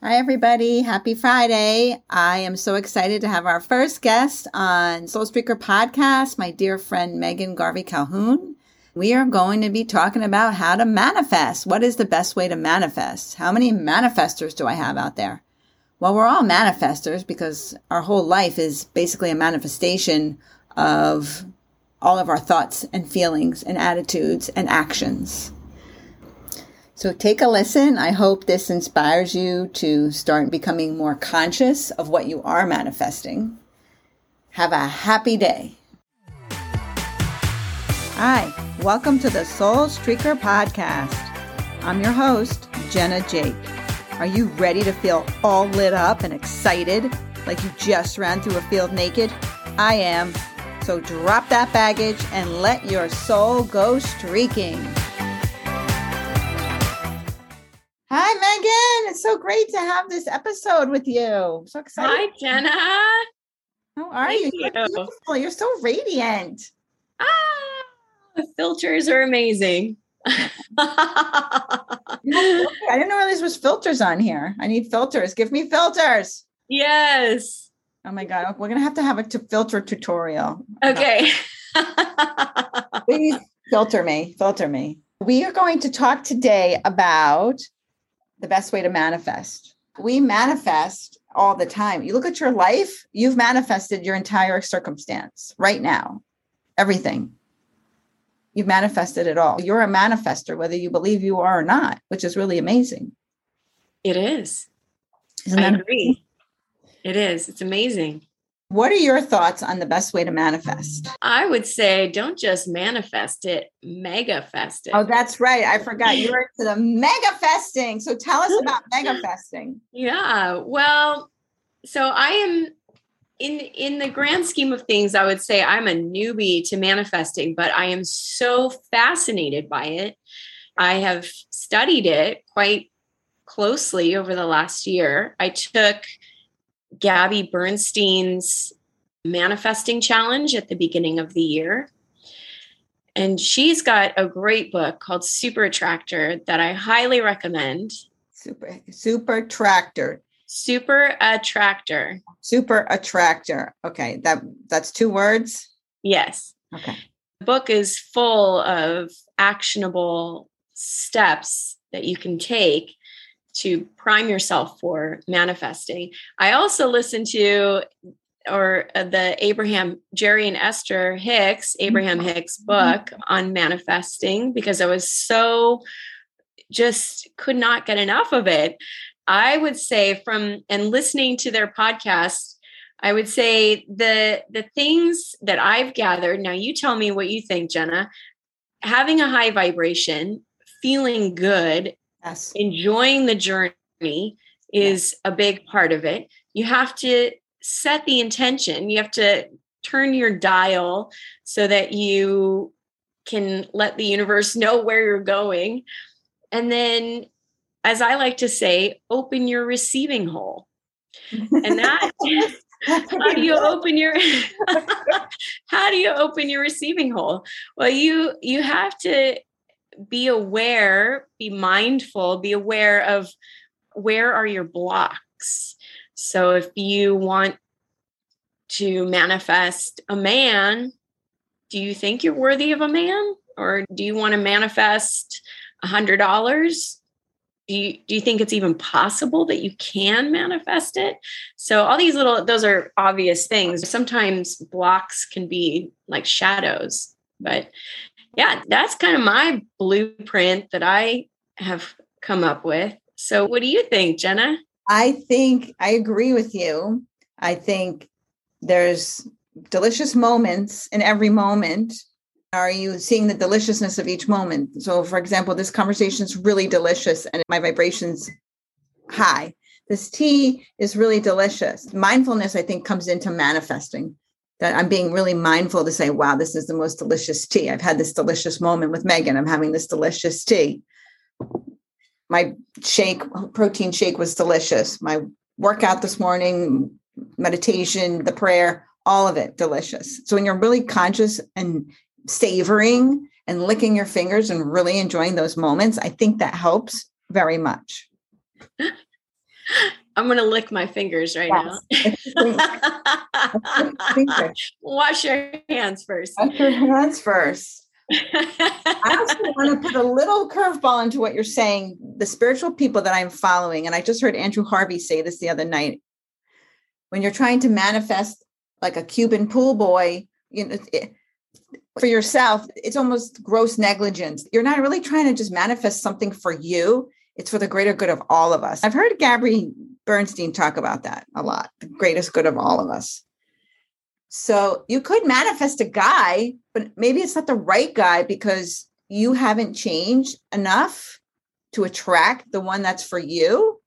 Hi, everybody. Happy Friday. I am so excited to have our first guest on Soul Streaker podcast, my dear friend Megan Garvey Calhoun. We are going to be talking about how to manifest. What is the best way to manifest? How many manifestors do I have out there? Well, we're all manifestors because our whole life is basically a manifestation of all of our thoughts and feelings and attitudes and actions. So take a listen. I hope this inspires you to start becoming more conscious of what you are manifesting. Have a happy day. Hi, welcome to the Soul Streaker Podcast. I'm your host, Jenna Jake. Are you ready to feel all lit up and excited like you just ran through a field naked? I am. So drop that baggage and let your soul go streaking. It's so great to have this episode with you. So excited. Hi, Jenna. How are Thank you? You're you. beautiful. You're so radiant. Ah, the filters are amazing. I didn't know there was filters on here. I need filters. Give me filters. Yes. Oh my God. We're going to have to have a t- filter tutorial. Okay. Please filter me. Filter me. We are going to talk today about the best way to manifest. We manifest all the time. You look at your life, you've manifested your entire circumstance right now, everything. You've manifested it all. You're a manifester, whether you believe you are or not, which is really amazing. It is. Isn't I agree. Amazing? It is. It's amazing. What are your thoughts on the best way to manifest? I would say don't just manifest it, megafest it. Oh, that's right. I forgot you're into the megafesting. So tell us about megafesting. Yeah. Well, so I am in in the grand scheme of things, I would say I'm a newbie to manifesting, but I am so fascinated by it. I have studied it quite closely over the last year. I took Gabby Bernstein's manifesting challenge at the beginning of the year. And she's got a great book called Super Attractor that I highly recommend. Super Super Tractor. Super Attractor. Super Attractor. Okay, that that's two words? Yes. Okay. The book is full of actionable steps that you can take to prime yourself for manifesting. I also listen to or uh, the Abraham Jerry and Esther Hicks Abraham mm-hmm. Hicks book mm-hmm. on manifesting because I was so just could not get enough of it. I would say from and listening to their podcast I would say the the things that I've gathered now you tell me what you think Jenna having a high vibration feeling good Yes. Enjoying the journey is a big part of it. You have to set the intention. You have to turn your dial so that you can let the universe know where you're going. And then, as I like to say, open your receiving hole. And that how do you open your how do you open your receiving hole well you you have to be aware, be mindful, be aware of where are your blocks. So if you want to manifest a man, do you think you're worthy of a man? Or do you want to manifest a hundred dollars? Do you, do you think it's even possible that you can manifest it? So all these little, those are obvious things. Sometimes blocks can be like shadows, but yeah, that's kind of my blueprint that I have come up with. So, what do you think, Jenna? I think I agree with you. I think there's delicious moments in every moment. Are you seeing the deliciousness of each moment? So, for example, this conversation is really delicious and my vibrations high. This tea is really delicious. Mindfulness, I think, comes into manifesting that I'm being really mindful to say, wow, this is the most delicious tea. I've had this delicious moment with Megan. I'm having this delicious tea. My shake, protein shake was delicious. My workout this morning, meditation, the prayer, all of it delicious. So when you're really conscious and savoring and licking your fingers and really enjoying those moments, I think that helps very much. I'm going to lick my fingers right yes. now. Wash your hands first. Wash your hands first. I also want to put a little curveball into what you're saying. The spiritual people that I'm following, and I just heard Andrew Harvey say this the other night. When you're trying to manifest like a Cuban pool boy, you know, it, for yourself, it's almost gross negligence. You're not really trying to just manifest something for you. It's for the greater good of all of us. I've heard Gabby Bernstein talk about that a lot, the greatest good of all of us. So you could manifest a guy, but maybe it's not the right guy because you haven't changed enough to attract the one that's for you.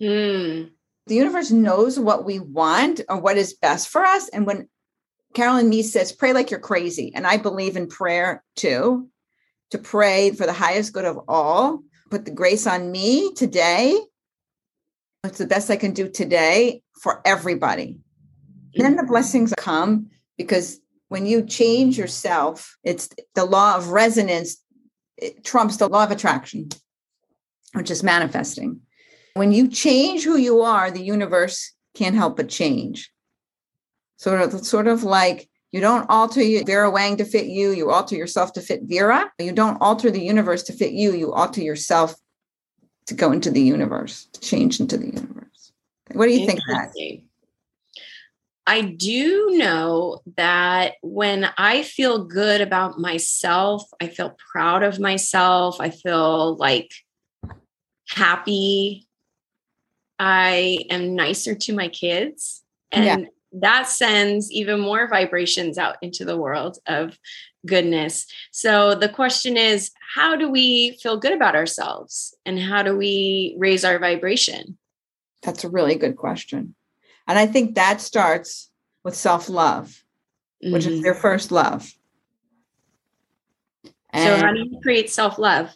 Hmm. The universe knows what we want or what is best for us. And when Caroline Myss says, pray like you're crazy. And I believe in prayer too, to pray for the highest good of all. Put the grace on me today. It's the best I can do today for everybody. Then the mm-hmm. blessings come because when you change yourself, it's the law of resonance it trumps the law of attraction, which is manifesting. When you change who you are, the universe can't help but change. Sort of, sort of like you don't alter Vera Wang to fit you, you alter yourself to fit Vera. You don't alter the universe to fit you, you alter yourself to go into the universe, to change into the universe. What do you think of that? I do know that when I feel good about myself, I feel proud of myself, I feel like happy, I am nicer to my kids. And yeah. That sends even more vibrations out into the world of goodness. So the question is how do we feel good about ourselves and how do we raise our vibration? That's a really good question. And I think that starts with self love, mm-hmm. which is their mm-hmm. first love. And so, how do you create self love?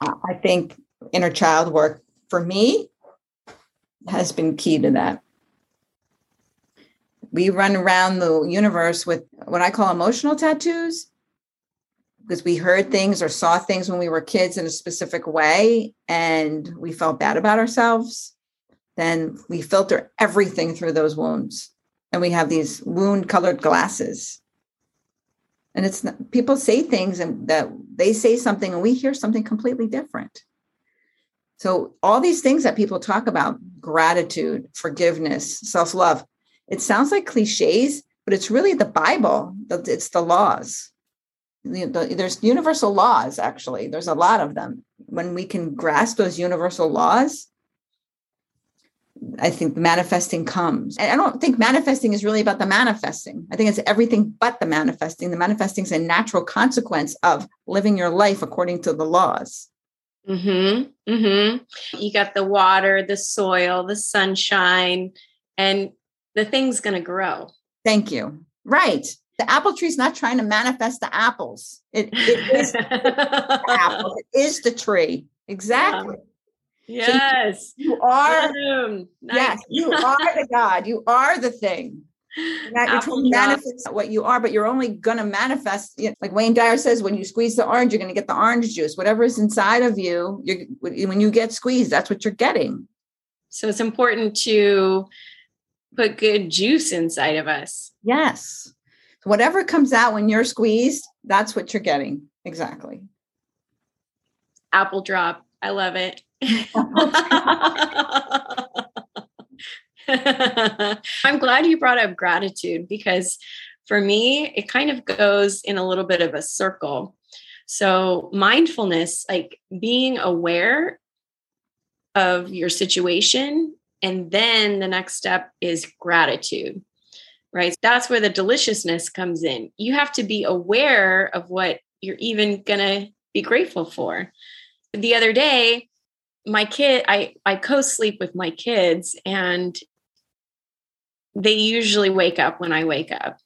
I think inner child work for me has been key to that. We run around the universe with what I call emotional tattoos because we heard things or saw things when we were kids in a specific way and we felt bad about ourselves then we filter everything through those wounds. And we have these wound colored glasses. And it's not, people say things and that they say something and we hear something completely different. So all these things that people talk about gratitude forgiveness self-love it sounds like cliches but it's really the bible it's the laws there's universal laws actually there's a lot of them when we can grasp those universal laws I think manifesting comes. And I don't think manifesting is really about the manifesting. I think it's everything but the manifesting. The manifesting is a natural consequence of living your life according to the laws. Mhm. Mhm. You got the water, the soil, the sunshine, and the thing's going to grow. Thank you. Right. The apple tree's not trying to manifest the apples. It, it is the apple. It is the tree. Exactly. Yeah. Yes. So you are nice. yes, you are the God. You are the thing. Trying to manifest what you are, but you're only gonna manifest you know, like Wayne Dyer says, when you squeeze the orange, you're gonna get the orange juice. Whatever is inside of you, you when you get squeezed, that's what you're getting. So it's important to put good juice inside of us. Yes. Whatever comes out when you're squeezed, that's what you're getting. Exactly. Apple drop. I love it. I'm glad you brought up gratitude because for me, it kind of goes in a little bit of a circle. So, mindfulness, like being aware of your situation. And then the next step is gratitude, right? That's where the deliciousness comes in. You have to be aware of what you're even going to be grateful for. The other day, my kid i i co-sleep with my kids and they usually wake up when i wake up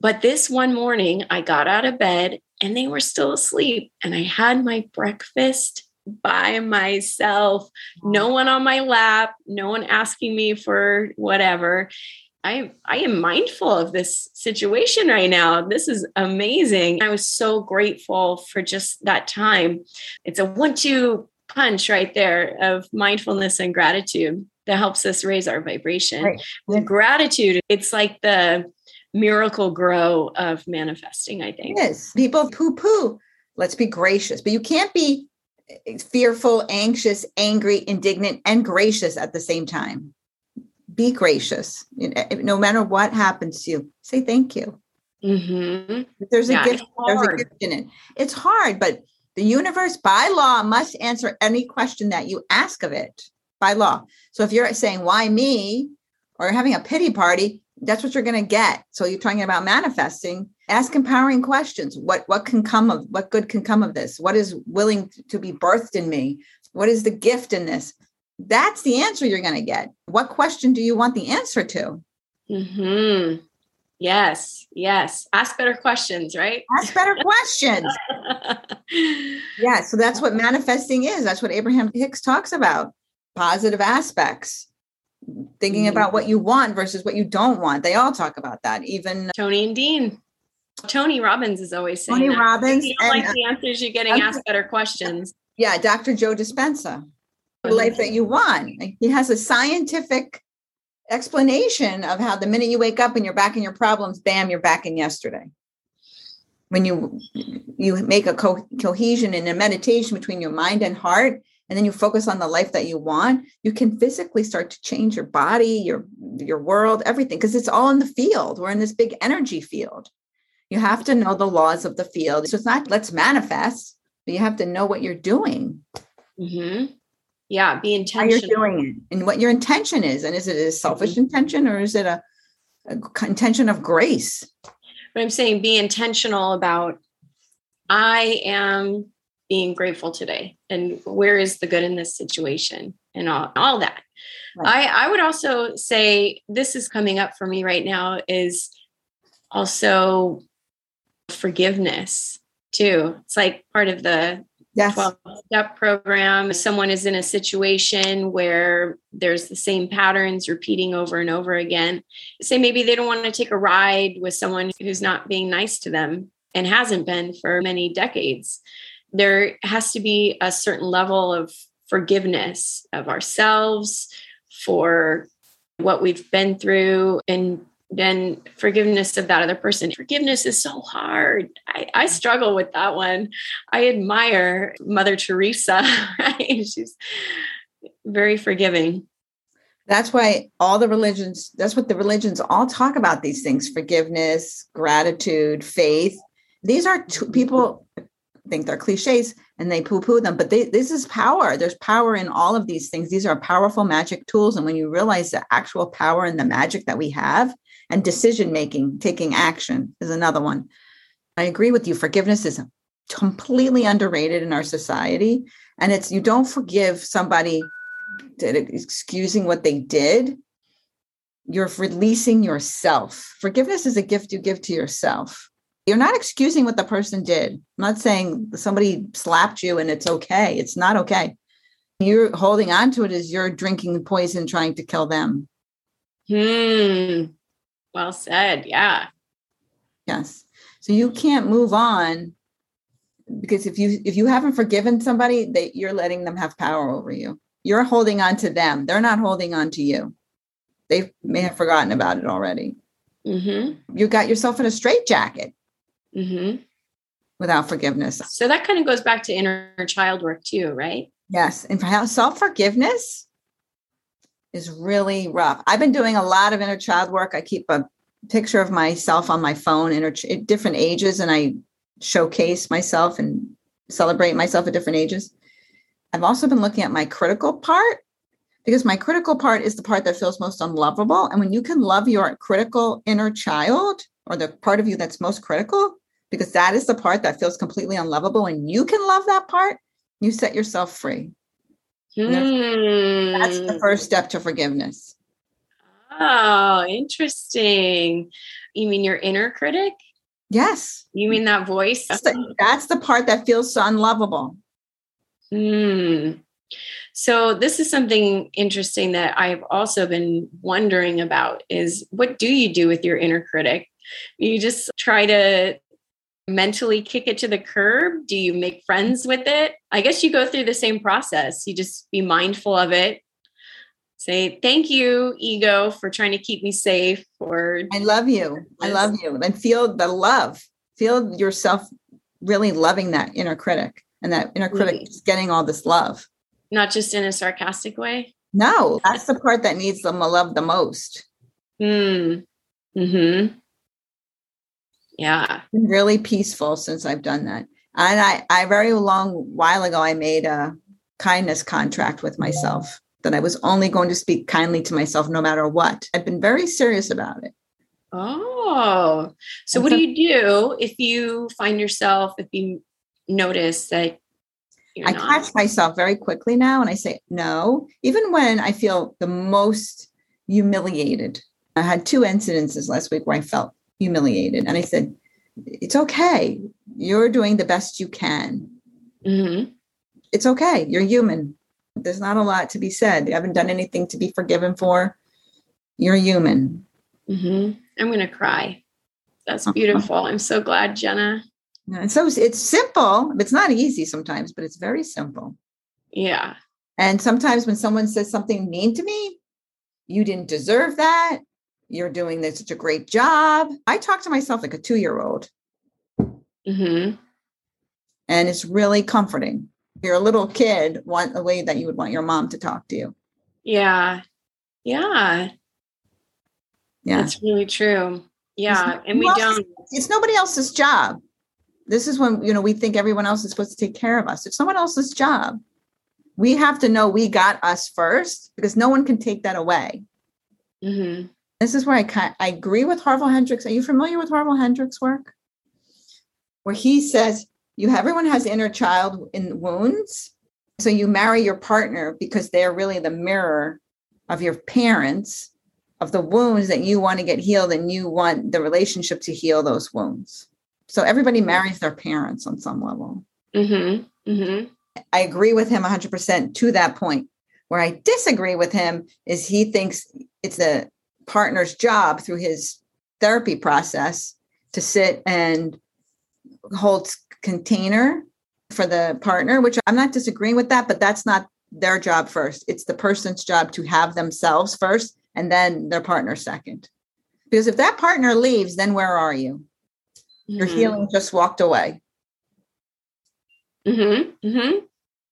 but this one morning i got out of bed and they were still asleep and i had my breakfast by myself no mm. one on my lap no one asking me for whatever I I am mindful of this situation right now. This is amazing. I was so grateful for just that time. It's a one two punch right there of mindfulness and gratitude that helps us raise our vibration. Right. The gratitude, it's like the Miracle-Gro of manifesting, I think. Yes. People poo poo. Let's be gracious, but you can't be fearful, anxious, angry, indignant, and gracious at the same time. Be gracious. No matter what happens to you, say thank you. Mm-hmm. There's a yeah, gift. There's a gift in it. It's hard, but the universe by law must answer any question that you ask of it by law. So if you're saying, why me? Or having a pity party, that's what you're going to get. So you're talking about manifesting. Ask empowering questions. What what can come of what good can come of this? What is willing to be birthed in me? What is the gift in this? That's the answer you're going to get. What question do you want the answer to? Hmm. Yes. Yes. Ask better questions. Right. Ask better questions. yeah. So that's what manifesting is. That's what Abraham Hicks talks about. Positive aspects thinking mm-hmm. about what you want versus what you don't want. They all talk about that. Even Tony and Dean. Tony Robbins is always saying Tony that. Robbins. If you don't and, like the answers, you're getting asked better questions. Yeah, Dr. Joe Dispenza. The life that you want. He has a scientific explanation of how the minute you wake up and you're back in your problems, bam, you're back in yesterday. When you you make a co- cohesion and a meditation between your mind and heart, and then you focus on the life that you want you can physically start to change your body your your world everything because it's all in the field. We're in this big energy field. You have to know the laws of the field. So it's not let's manifest but you have to know what you're doing. Mm-hmm. yeah be intentional How you're doing it and what your intention is and is it a selfish mm-hmm. intention or is it a, a intention of grace? But i'm saying be intentional about i am being grateful today? And where is the good in this situation and all, all that? Right. I, I would also say this is coming up for me right now is also forgiveness too. It's like part of the yes. 12 step program. Someone is in a situation where there's the same patterns repeating over and over again say maybe they don't want to take a ride with someone who's not being nice to them and hasn't been for many decades there has to be a certain level of forgiveness of ourselves for what we've been through and then forgiveness of that other person. Forgiveness is so hard. I, I struggle with that one. I admire Mother Teresa. She's very forgiving. That's why all the religions, that's what the religions all talk about these things forgiveness, gratitude, faith. These are people think they're cliches and they poo-poo them but they, this is power. There's power in all of these things. These are powerful magic tools and when you realize the actual power and the magic that we have and decision making taking action is another one. I agree with you. Forgiveness is completely underrated in our society and it's you don't forgive somebody excusing what they did. You're releasing yourself. Forgiveness is a gift you give to yourself you're not excusing what the person did. I'm not saying somebody slapped you and it's okay. It's not okay. You're holding on to it as you're drinking poison trying to kill them. Hmm. Well said. Yeah. Yes. So you can't move on because if you if you haven't forgiven somebody, that you're letting them have power over you. You're holding on to them. They're not holding on to you. They may have forgotten about it already. Mm-hmm. You got yourself in a straitjacket mm-hmm. without forgiveness. So that kind of goes back to inner child work too, right? Yes. And self forgiveness is really rough. I've been doing a lot of inner child work. I keep a picture of myself on my phone in different ages and I showcase myself and celebrate myself at different ages. I've also been looking at my critical part because my critical part is the part that feels most unlovable. And when you can love your critical inner child or the part of you that's most critical, because that is the part that feels completely unlovable and you can love that part you set yourself free. Mm. that's, the first step to forgiveness. Oh interesting. You mean your inner critic? Yes. You mean that voice? That's the, that's the part that feels so unlovable. Hmm. So this is something interesting that I've also been wondering about is what do you do with your inner critic? You just try to mentally kick it to the curb? Do you make friends with it? I guess you go through the same process. You just be mindful of it. Say, thank you, ego, for trying to keep me safe. Or I love you. I love you. And feel the love. Feel yourself really loving that inner critic and that inner critic is getting all this love. not just in a sarcastic way. No, that's the part that needs the love the most. Hmm. Hmm. Yeah. been really peaceful since I've done that. And I, I very long while ago, I made a kindness contract with myself that I was only going to speak kindly to myself no matter what. I've been very serious about it. Oh. So And what so- do you do if you find yourself, if you notice that you're I not? catch myself very quickly now and I say no, even when I feel the most humiliated. I had two incidences last week where I felt humiliated. And I said, it's okay. You're doing the best you can. Mhm. it's okay. You're human. There's not a lot to be said. You haven't done anything to be forgiven for. You're human. Mhm. I'm going to cry. That's Uh-huh. beautiful. I'm so glad, Jenna. So it's- it's simple. It's not easy sometimes, but it's very simple. Yeah. And sometimes when someone says something mean to me, you didn't deserve that. You're doing this such a great job. I talk to myself like a two year old, hmm and it's really comforting. You're a little kid, want a way that you would want your mom to talk to you. Yeah. Yeah. Yeah. That's really true. Yeah. And we don't. it's nobody else's job. This is when you know we think everyone else is supposed to take care of us. It's someone else's job. We have to know we got us first because no one can take that away. hmm This is where I kind I agree with Harville Hendrix. Are you familiar with Harville Hendrix' work? Where he says you everyone has inner child in wounds. So you marry your partner because they're really the mirror of your parents, of the wounds that you want to get healed, and you want the relationship to heal those wounds. So everybody marries their parents on some level. hmm hmm I agree with him 100% to that point. Where I disagree with him is he thinks it's a partner's job through his therapy process to sit and hold container for the partner, which I'm not disagreeing with that, but that's not their job first. It's the person's job to have themselves first and then their partner second. Because if that partner leaves, then where are you? Your Mhm. healing just walked away. hmm hmm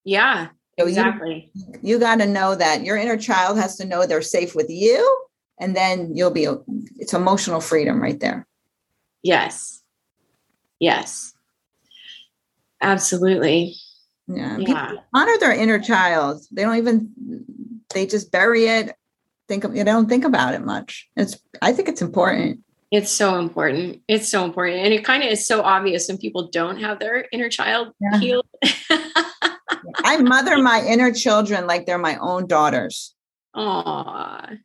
Yeah, So you- exactly. you got to know that your inner child has to know they're safe with you and then you'll be it's emotional freedom right there Yes. Yes. Absolutely. yeah, people honor their inner child they don't even they just bury it think of, they don't think about it much it's i think it's important It's so important. It's so important. And it kind of is so obvious when people don't have their inner child Yeah. healed. i mother my inner children like they're my own daughters Aw.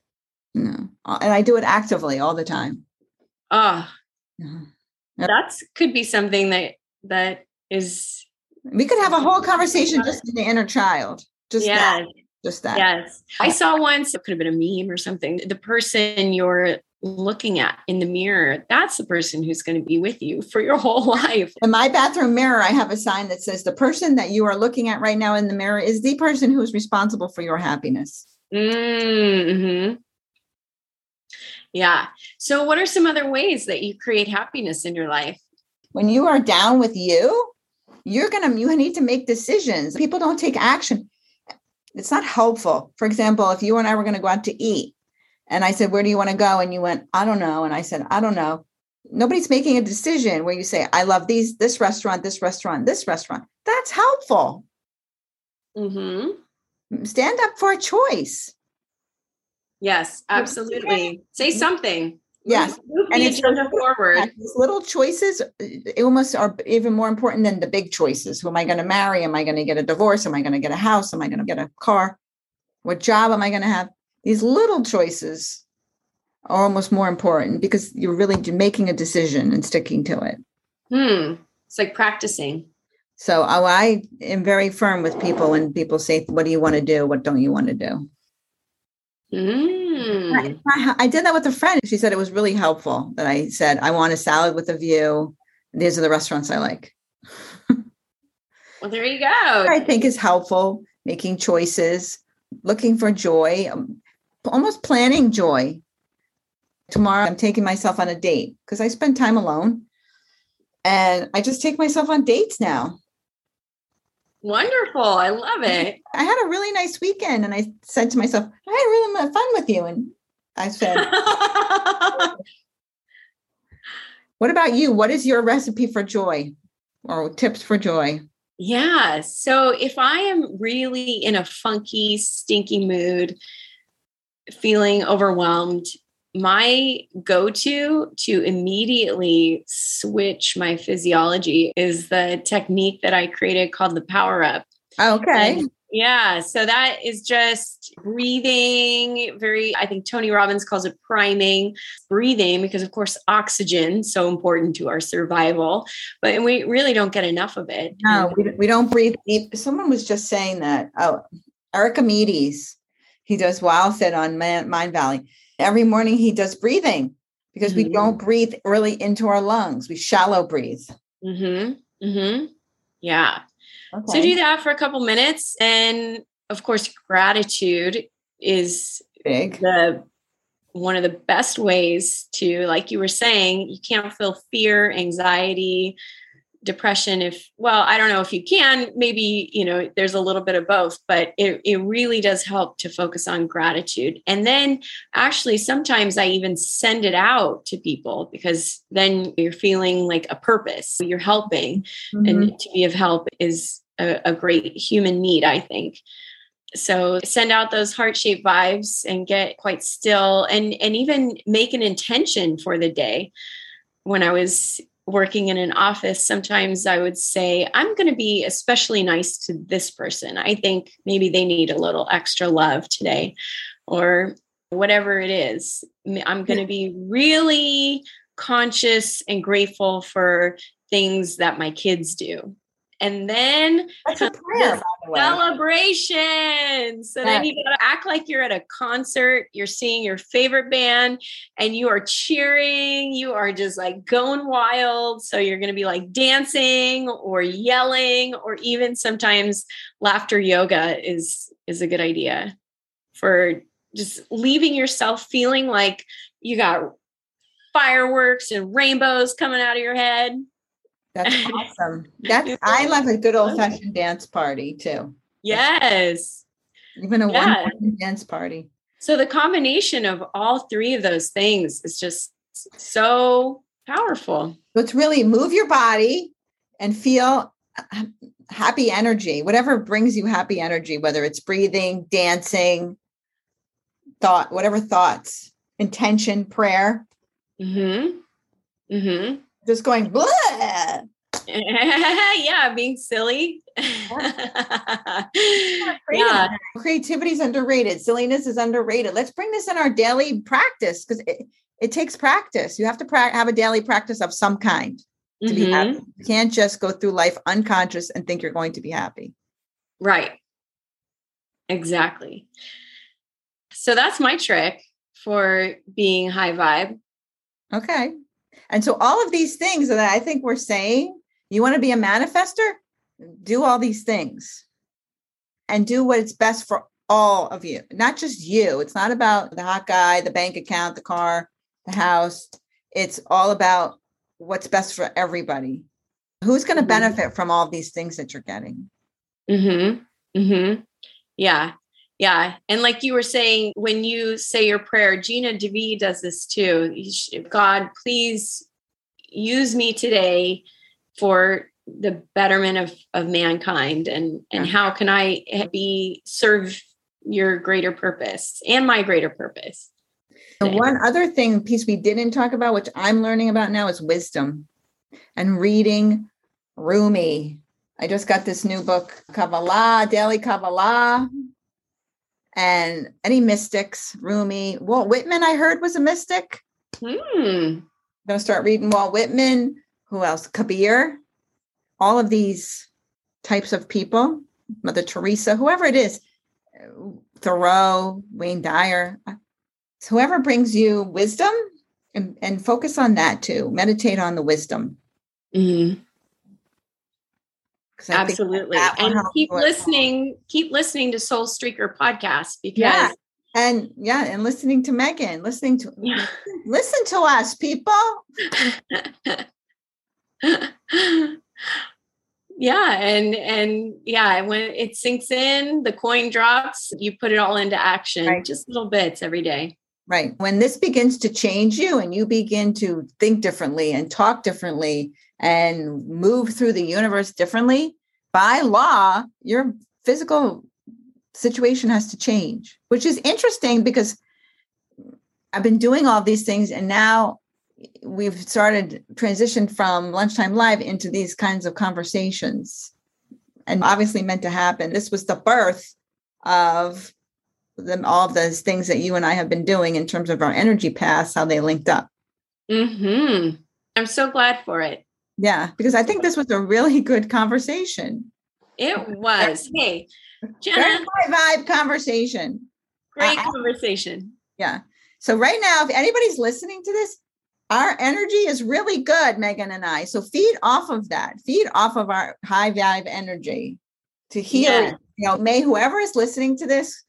Know, and i do it actively all the time Oh, Yeah. that's could be something that that is we could have a whole conversation just in the inner child just that yes, just that yes. I saw once it could have been a meme or something. The person you're looking at in the mirror, that's the person who's going to be with you for your whole life. In my bathroom mirror, I have a sign that says the person that you are looking at right now in the mirror is the person who is responsible for your happiness. Mm-hmm. Yeah. So, what are some other ways that you create happiness in your life? When you are down with you, you're going to, you need to make decisions. People don't take action. It's not helpful. For example, if you and I were going to go out to eat and I said, Where do you want to go? And you went, I don't know. And I said, I don't know. Nobody's making a decision where you say, I love these, this restaurant, this restaurant, this restaurant. That's helpful. Mm-hmm. Stand up for a choice. Yes, absolutely. Say something. Yes. Move And the it's agenda forward. Yeah, these little choices uh, almost are even more important than the big choices. Who am I going to marry? Am I going to get a divorce? Am I going to get a house? Am I going to get a car? What job am I going to have? These little choices are almost more important because you're really making a decision and sticking to it. Hmm. It's like practicing. So oh, I am very firm with people when people say, "What do you want to do? What don't you want to do?" Mm. I, I did that with a friend. She said it was really helpful that I said, I want a salad with a view, These are the restaurants I like. well, there you go. I think is helpful making choices, looking for joy, um, almost planning joy. Tomorrow, I'm taking myself on a date because I spend time alone and I just take myself on dates now. Wonderful. I love it. I had a really nice weekend and I said to myself, I had really fun with you. And I said, What about you? What is your recipe for joy or tips for joy? Yeah. So if I am really in a funky, stinky mood, feeling overwhelmed, my go to to immediately switch my physiology is the technique that I created called the power up. Okay. And yeah. So that is just breathing, very, I think Tony Robbins calls it priming, breathing, because of course, oxygen, so important to our survival, but we really don't get enough of it. No, we, we don't breathe. Deep. Someone was just saying that. Oh, Archimedes, he does Wow said on Mindvalley. Every morning he does breathing because mm-hmm. we don't breathe really into our lungs. We shallow breathe. Mm-hmm. Mm-hmm. Yeah. Okay. So do that for a couple minutes. And of course, gratitude is big. The one of the best ways to, like you were saying, you can't feel fear, anxiety, depression if well i don't know if you can maybe you know there's a little bit of both but it, it really does help to focus on gratitude. And then actually sometimes i even send it out to people because then you're feeling like a purpose you're helping. Mm-hmm. and to be of help is a, a great human need i think. So send out those heart-shaped vibes and get quite still and and even make an intention for the day. When i was working in an office, sometimes I would say, I'm going to be especially nice to this person. I think maybe they need a little extra love today, or whatever it is. I'm going to be really conscious and grateful for things that my kids do. And then That's a prayer, celebration. So yeah. then you gotta act like you're at a concert, you're seeing your favorite band, and you are cheering, you are just like going wild. So you're gonna be like dancing or yelling, or even sometimes laughter yoga is is a good idea for just leaving yourself feeling like you got fireworks and rainbows coming out of your head. That's awesome. That's I love a good old fashioned dance party too. Yes. Even a yeah. one dance party. So the combination of all three of those things is just so powerful. So it's really move your body and feel uh, happy energy, whatever brings you happy energy, whether it's breathing, dancing, thought, whatever thoughts, intention, prayer. Mm-hmm. Mm-hmm just going blah. yeah, being silly. yeah. Creativity is underrated. Silliness is underrated. Let's bring this in our daily practice because it, it takes practice. You have to pra- have a daily practice of some kind to mm-hmm. be happy. You can't just go through life unconscious and think you're going to be happy. Right. Exactly. So that's my trick for being high vibe. Okay. And so all of these things that I think we're saying, you want to be a manifester, do all these things and do what's best for all of you, not just you. It's not about the hot guy, the bank account, the car, the house. It's all about what's best for everybody. Who's going to mm-hmm. benefit from all these things that you're getting? Mhm. Mhm. Yeah. Yeah. And like you were saying, when you say your prayer, Gina DeVee does this too. God, please use me today for the betterment of, of mankind and, and how can I be serve your greater purpose and my greater purpose. The one other thing piece we didn't talk about, which I'm learning about now, is wisdom and reading Rumi. I just got this new book, Kabbalah, Daily Kabbalah and any mystics, Rumi, Walt Whitman, I heard was a mystic. Hmm. I'm going to start reading Walt Whitman. Who else? Kabir. All of these types of people, Mother Teresa, whoever it is, Thoreau, Wayne Dyer, whoever brings you wisdom and, and focus on that too. Meditate on the wisdom. Mm-hmm. Absolutely. And keep listening, keep listening to Soul Streaker podcast because yeah. and yeah, and listening to Megan, listening to yeah. listen to us, people. yeah, and and yeah, when it sinks in, the coin drops, you put it all into action, right. just little bits every day. Right. When this begins to change you and you begin to think differently and talk differently and move through the universe differently, by law, your physical situation has to change, which is interesting because I've been doing all these things and now we've started transition from lunchtime live into these kinds of conversations and obviously meant to happen. This was the birth of them all of those things that you and I have been doing in terms of our energy paths, how they linked up. Hmm. I'm so glad for it. Yeah, because I think this was a really good conversation. It was. Hey, Jenna. High vibe conversation. Great uh, conversation. Yeah. So right now, if anybody's listening to this, our energy is really good, Megan and I. So feed off of that. Feed off of our high vibe energy to heal. Yeah. You know, may whoever is listening to this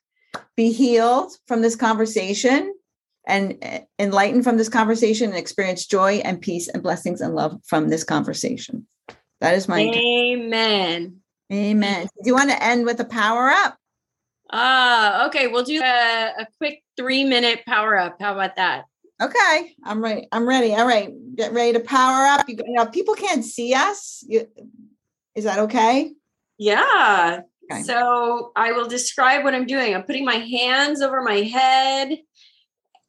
be healed from this conversation and eh, enlightened from this conversation and experience joy and peace and blessings and love from this conversation. That is my amen. Amen. Do you want to end with a power up? Ah, uh, okay. We'll do a, a quick three minute power up. How about that? Okay, I'm ready. I'm ready. All right, get ready to power up. You, you know, people can't see us. You, is that okay? Yeah. Okay. So I will describe what I'm doing. I'm putting my hands over my head,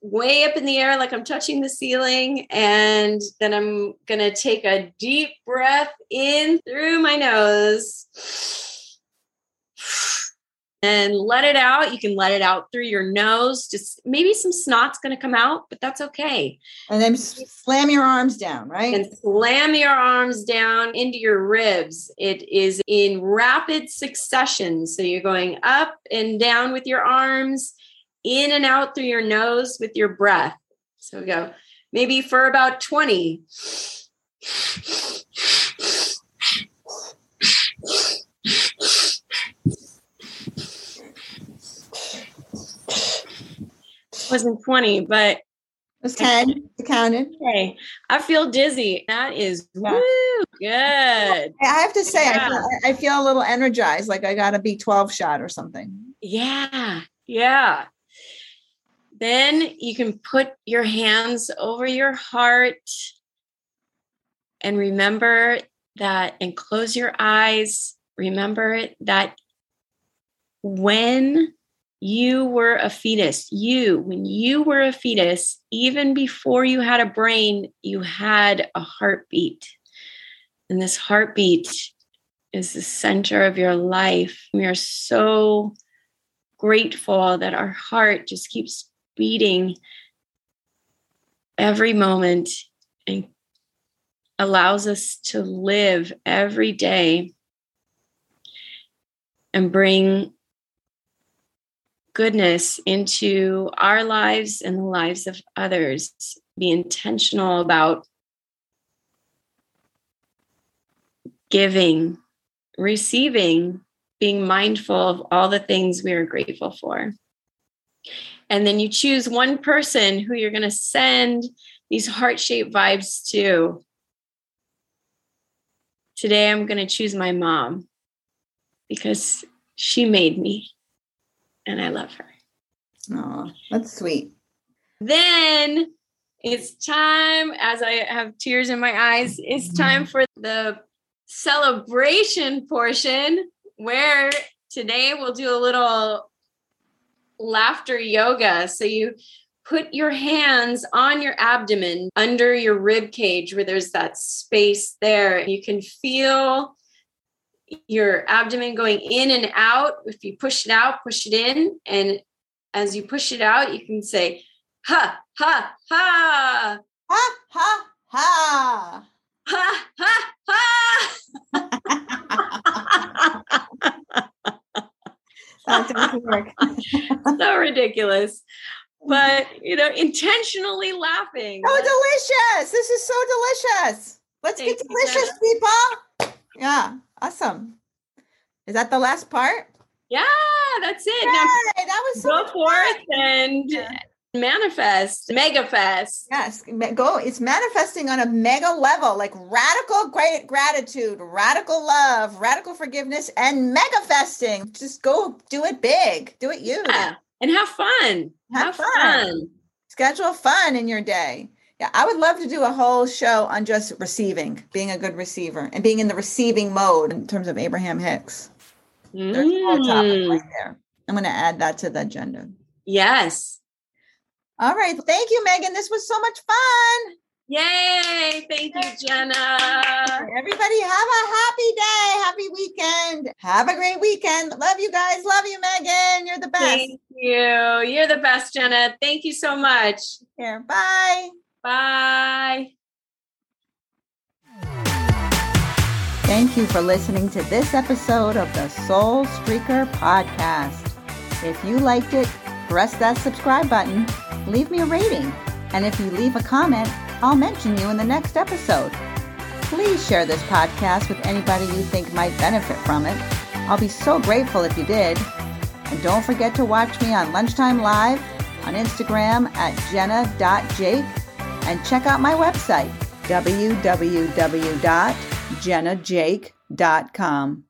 way up in the air, like I'm touching the ceiling. And then I'm going to take a deep breath in through my nose and let it out. You can let it out through your nose. Just maybe some snot's going to come out, but that's okay. And then slam your arms down, right? And slam your arms down into your ribs. It is in rapid succession. So you're going up and down with your arms, in and out through your nose with your breath. So we go maybe for about 20. wasn't 20, but it was 10. I counted. Okay. I feel dizzy. That is yeah. woo, good. I have to say, yeah. I, feel, I feel a little energized, like I got a B12 shot or something. Yeah. Yeah. Then you can put your hands over your heart and remember that, and close your eyes. Remember that when you were a fetus. You, when you were a fetus, even before you had a brain, you had a heartbeat. And this heartbeat is the center of your life. We are so grateful that our heart just keeps beating every moment and allows us to live every day and bring goodness into our lives and the lives of others. Be intentional about giving, receiving, being mindful of all the things we are grateful for. And then you choose one person who you're going to send these heart shaped vibes to. Today, I'm going to choose my mom because she made me and I love her. Oh, that's sweet. Then it's time, as I have tears in my eyes, it's mm-hmm. time for the celebration portion where today we'll do a little laughter yoga. So you put your hands on your abdomen under your rib cage where there's that space there. You can feel your abdomen going in and out. If you push it out, push it in. And as you push it out, you can say, ha, ha, ha. Ha, ha, ha. Ha, ha, ha. that doesn't work. so ridiculous. But, you know, intentionally laughing. Oh, delicious. This is so delicious. Let's Thank get you, delicious, people. Yeah, awesome. Is that the last part? Yeah, that's it. Yay, Now that was so go forth fun. and Yeah. Manifest, mega fest. Yes, go. It's manifesting on a mega level, like radical great gratitude, radical love, radical forgiveness, and mega festing. Just go do it big. Do it you. Yeah. And have fun. Have fun. Schedule fun in your day. Yeah, I would love to do a whole show on just receiving, being a good receiver, and being in the receiving mode in terms of Abraham Hicks. There's a whole topic Mm, right there. I'm going to add that to the agenda. Yes. All right. Thank you, Megan. This was so much fun. Yay. Thank you, Jenna. Everybody have a happy day, happy weekend. Have a great weekend. Love you guys. Love you, Megan. You're the best. Thank you. You're the best, Jenna. Thank you so much. Here. Bye. Bye. Thank you for listening to this episode of the Soul Streaker podcast. If you liked it, press that subscribe button, leave me a rating, and if you leave a comment, I'll mention you in the next episode. Please share this podcast with anybody you think might benefit from it. I'll be so grateful if you did. And don't forget to watch me on Lunchtime Live on Instagram at jenna.jake and check out my website, www.jennajake.com.